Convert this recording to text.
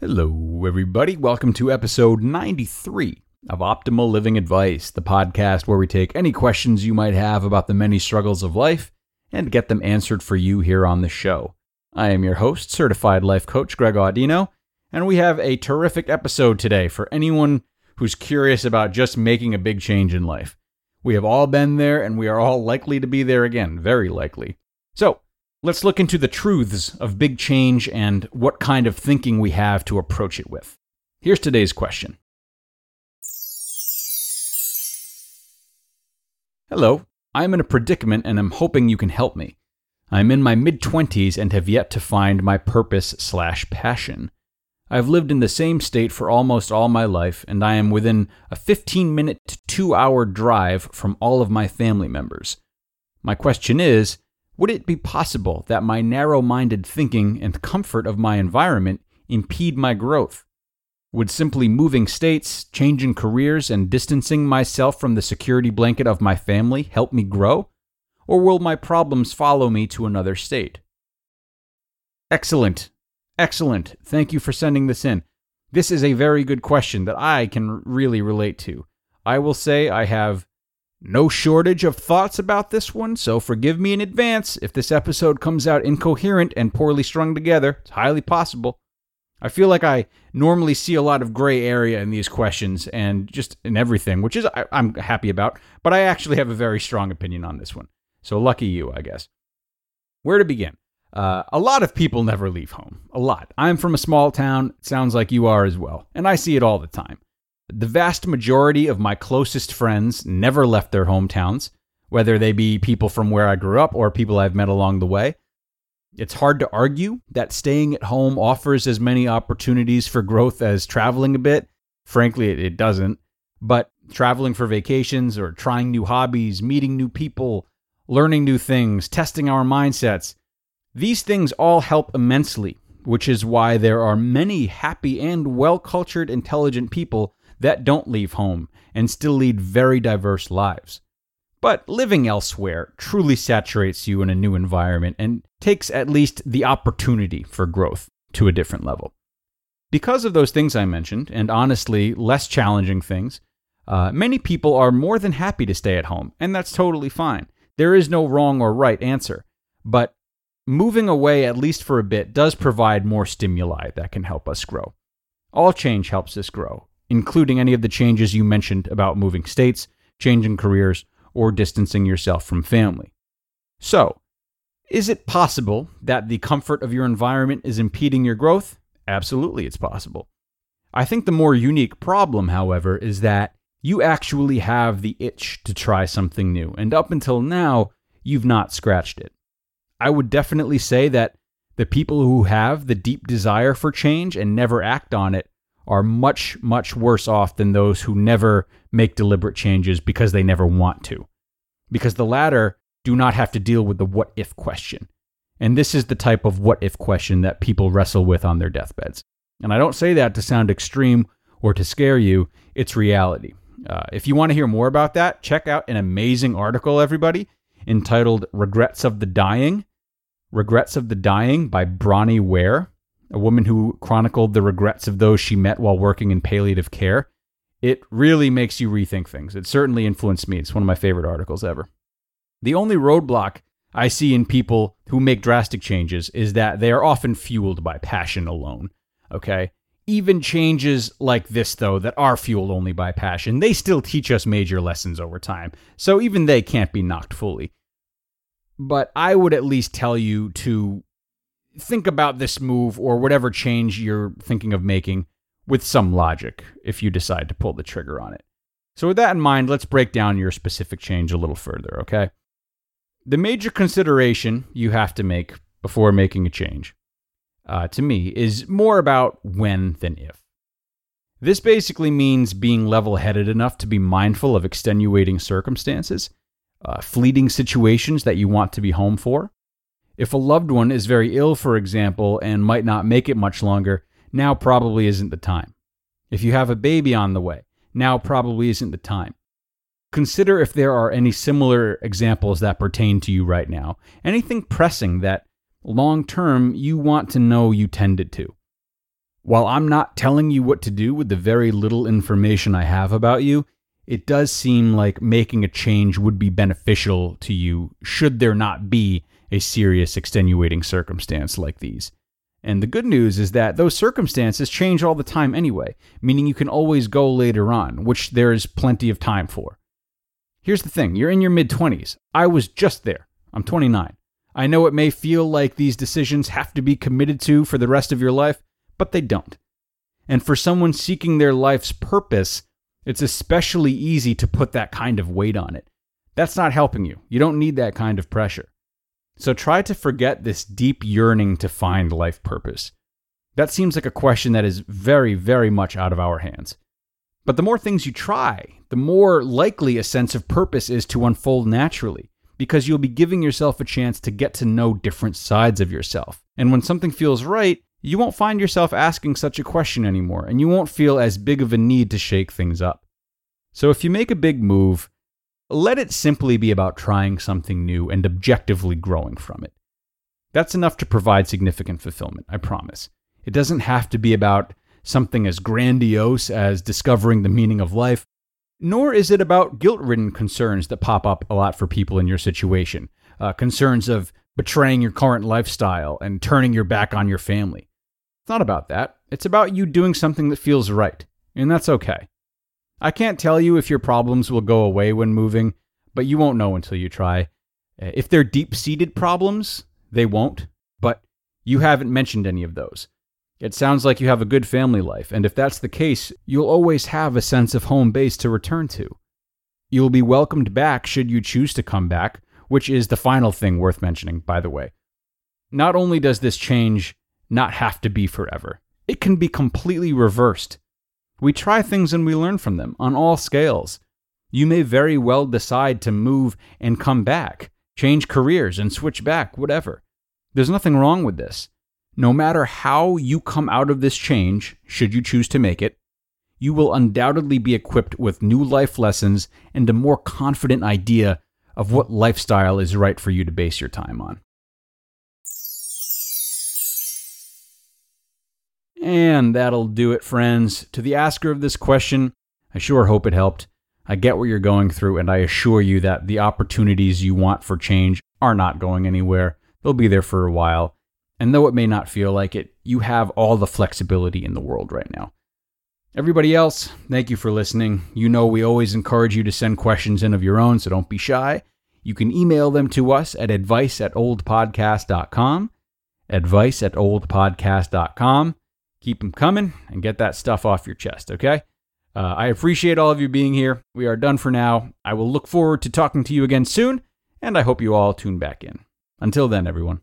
Hello, everybody. Welcome to episode 93 of Optimal Living Advice, the podcast where we take any questions you might have about the many struggles of life and get them answered for you here on the show. I am your host, certified life coach Greg Audino, and we have a terrific episode today for anyone who's curious about just making a big change in life. We have all been there, and we are all likely to be there again, very likely. So, let's look into the truths of big change and what kind of thinking we have to approach it with. Here's today's question Hello, I'm in a predicament and I'm hoping you can help me. I'm in my mid 20s and have yet to find my purpose slash passion. I've lived in the same state for almost all my life, and I am within a 15 minute to 2 hour drive from all of my family members. My question is Would it be possible that my narrow minded thinking and comfort of my environment impede my growth? Would simply moving states, changing careers, and distancing myself from the security blanket of my family help me grow? Or will my problems follow me to another state? Excellent. Excellent. Thank you for sending this in. This is a very good question that I can really relate to. I will say I have no shortage of thoughts about this one, so forgive me in advance if this episode comes out incoherent and poorly strung together. It's highly possible. I feel like I normally see a lot of gray area in these questions and just in everything, which is I, am happy about, but I actually have a very strong opinion on this one. So lucky you, I guess. Where to begin? Uh, a lot of people never leave home. A lot. I'm from a small town. It sounds like you are as well. And I see it all the time. The vast majority of my closest friends never left their hometowns, whether they be people from where I grew up or people I've met along the way. It's hard to argue that staying at home offers as many opportunities for growth as traveling a bit. Frankly, it doesn't. But traveling for vacations or trying new hobbies, meeting new people, learning new things, testing our mindsets, these things all help immensely, which is why there are many happy and well cultured, intelligent people that don't leave home and still lead very diverse lives. But living elsewhere truly saturates you in a new environment and takes at least the opportunity for growth to a different level. Because of those things I mentioned, and honestly, less challenging things, uh, many people are more than happy to stay at home, and that's totally fine. There is no wrong or right answer. But moving away, at least for a bit, does provide more stimuli that can help us grow. All change helps us grow, including any of the changes you mentioned about moving states, changing careers, or distancing yourself from family. So, is it possible that the comfort of your environment is impeding your growth? Absolutely, it's possible. I think the more unique problem, however, is that you actually have the itch to try something new, and up until now, you've not scratched it. I would definitely say that the people who have the deep desire for change and never act on it are much, much worse off than those who never make deliberate changes because they never want to. Because the latter do not have to deal with the what if question. And this is the type of what if question that people wrestle with on their deathbeds. And I don't say that to sound extreme or to scare you, it's reality. Uh, if you want to hear more about that, check out an amazing article, everybody, entitled Regrets of the Dying. Regrets of the Dying by Bronnie Ware a woman who chronicled the regrets of those she met while working in palliative care. It really makes you rethink things. It certainly influenced me. It's one of my favorite articles ever. The only roadblock I see in people who make drastic changes is that they are often fueled by passion alone. Okay? Even changes like this, though, that are fueled only by passion, they still teach us major lessons over time. So even they can't be knocked fully. But I would at least tell you to think about this move or whatever change you're thinking of making with some logic if you decide to pull the trigger on it. So, with that in mind, let's break down your specific change a little further, okay? The major consideration you have to make before making a change, uh, to me, is more about when than if. This basically means being level headed enough to be mindful of extenuating circumstances, uh, fleeting situations that you want to be home for, if a loved one is very ill, for example, and might not make it much longer, now probably isn't the time. If you have a baby on the way, now probably isn't the time. Consider if there are any similar examples that pertain to you right now, anything pressing that long term you want to know you tended to. While I'm not telling you what to do with the very little information I have about you, it does seem like making a change would be beneficial to you should there not be a serious extenuating circumstance like these. And the good news is that those circumstances change all the time anyway, meaning you can always go later on, which there is plenty of time for. Here's the thing you're in your mid 20s. I was just there. I'm 29. I know it may feel like these decisions have to be committed to for the rest of your life, but they don't. And for someone seeking their life's purpose, it's especially easy to put that kind of weight on it. That's not helping you. You don't need that kind of pressure. So try to forget this deep yearning to find life purpose. That seems like a question that is very, very much out of our hands. But the more things you try, the more likely a sense of purpose is to unfold naturally, because you'll be giving yourself a chance to get to know different sides of yourself. And when something feels right, you won't find yourself asking such a question anymore, and you won't feel as big of a need to shake things up. So if you make a big move, let it simply be about trying something new and objectively growing from it. That's enough to provide significant fulfillment, I promise. It doesn't have to be about something as grandiose as discovering the meaning of life, nor is it about guilt ridden concerns that pop up a lot for people in your situation. Uh, concerns of betraying your current lifestyle and turning your back on your family. It's not about that. It's about you doing something that feels right, and that's okay. I can't tell you if your problems will go away when moving, but you won't know until you try. If they're deep seated problems, they won't, but you haven't mentioned any of those. It sounds like you have a good family life, and if that's the case, you'll always have a sense of home base to return to. You'll be welcomed back should you choose to come back, which is the final thing worth mentioning, by the way. Not only does this change not have to be forever, it can be completely reversed we try things and we learn from them on all scales. You may very well decide to move and come back, change careers and switch back, whatever. There's nothing wrong with this. No matter how you come out of this change, should you choose to make it, you will undoubtedly be equipped with new life lessons and a more confident idea of what lifestyle is right for you to base your time on. And that'll do it, friends. To the asker of this question, I sure hope it helped. I get what you're going through, and I assure you that the opportunities you want for change are not going anywhere. They'll be there for a while. And though it may not feel like it, you have all the flexibility in the world right now. Everybody else, thank you for listening. You know we always encourage you to send questions in of your own, so don't be shy. You can email them to us at advice at olapodcast.com. Advice at olapodcast.com keep them coming and get that stuff off your chest, okay? Uh, I appreciate all of you being here. We are done for now. I will look forward to talking to you again soon, and I hope you all tune back in. Until then, everyone.